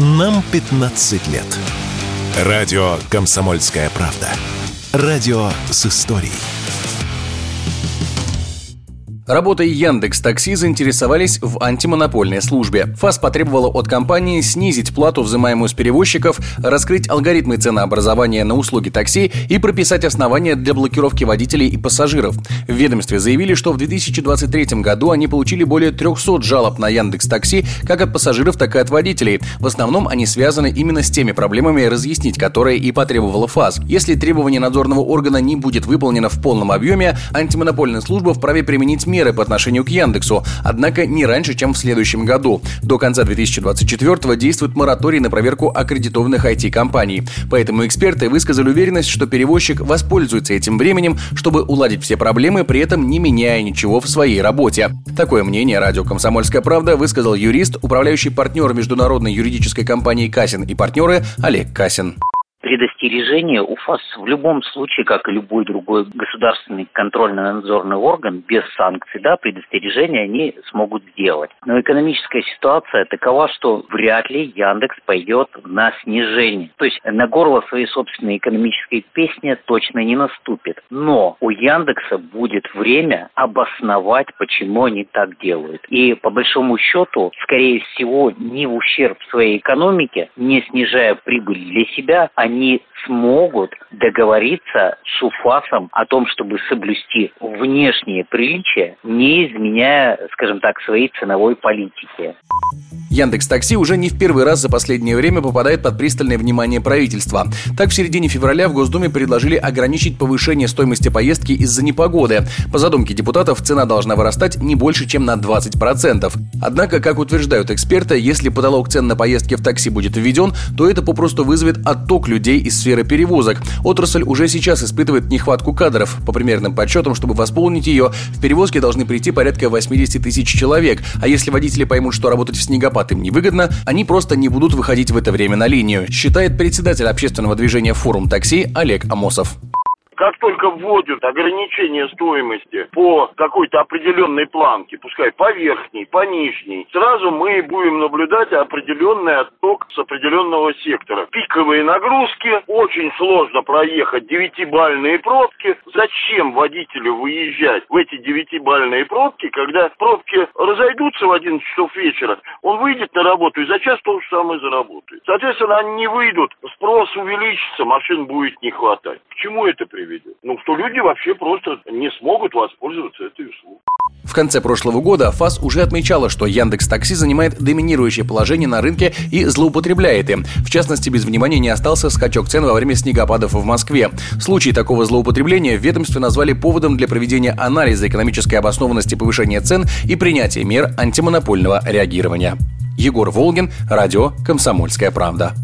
Нам 15 лет. Радио «Комсомольская правда». Радио с историей. Работой Яндекс Такси заинтересовались в антимонопольной службе. ФАС потребовала от компании снизить плату, взимаемую с перевозчиков, раскрыть алгоритмы ценообразования на услуги такси и прописать основания для блокировки водителей и пассажиров. В ведомстве заявили, что в 2023 году они получили более 300 жалоб на Яндекс Такси как от пассажиров, так и от водителей. В основном они связаны именно с теми проблемами, разъяснить которые и потребовала ФАС. Если требование надзорного органа не будет выполнено в полном объеме, антимонопольная служба вправе применить меры меры по отношению к Яндексу, однако не раньше, чем в следующем году. До конца 2024 действует мораторий на проверку аккредитованных IT-компаний. Поэтому эксперты высказали уверенность, что перевозчик воспользуется этим временем, чтобы уладить все проблемы, при этом не меняя ничего в своей работе. Такое мнение радио «Комсомольская правда» высказал юрист, управляющий партнер международной юридической компании «Касин» и партнеры Олег Касин предостережение УФАС в любом случае, как и любой другой государственный контрольно-надзорный орган, без санкций, да, предостережение они смогут сделать. Но экономическая ситуация такова, что вряд ли Яндекс пойдет на снижение. То есть на горло своей собственной экономической песни точно не наступит. Но у Яндекса будет время обосновать, почему они так делают. И по большому счету, скорее всего, не в ущерб своей экономике, не снижая прибыль для себя, они они смогут договориться с УФАСом о том, чтобы соблюсти внешние приличия, не изменяя, скажем так, своей ценовой политики. Яндекс Такси уже не в первый раз за последнее время попадает под пристальное внимание правительства. Так, в середине февраля в Госдуме предложили ограничить повышение стоимости поездки из-за непогоды. По задумке депутатов, цена должна вырастать не больше, чем на 20%. Однако, как утверждают эксперты, если потолок цен на поездки в такси будет введен, то это попросту вызовет отток людей из сферы перевозок. Отрасль уже сейчас испытывает нехватку кадров. По примерным подсчетам, чтобы восполнить ее, в перевозке должны прийти порядка 80 тысяч человек. А если водители поймут, что работать в снегопад снегопад им невыгодно, они просто не будут выходить в это время на линию, считает председатель общественного движения «Форум такси» Олег Амосов. Как только вводят ограничение стоимости по какой-то определенной планке, пускай по верхней, по нижней, сразу мы будем наблюдать определенный отток с определенного сектора. Пиковые нагрузки, очень сложно проехать девятибальные пробки. Зачем водителю выезжать в эти девятибальные пробки, когда пробки разойдутся в 11 часов вечера, он выйдет на работу и за час то же самое заработает. Соответственно, они не выйдут, спрос увеличится, машин будет не хватать. К чему это приведет? Приведет. Ну, что люди вообще просто не смогут воспользоваться этой услугой. В конце прошлого года ФАС уже отмечала, что Яндекс Такси занимает доминирующее положение на рынке и злоупотребляет им. В частности, без внимания не остался скачок цен во время снегопадов в Москве. Случаи такого злоупотребления в ведомстве назвали поводом для проведения анализа экономической обоснованности повышения цен и принятия мер антимонопольного реагирования. Егор Волгин, радио «Комсомольская правда».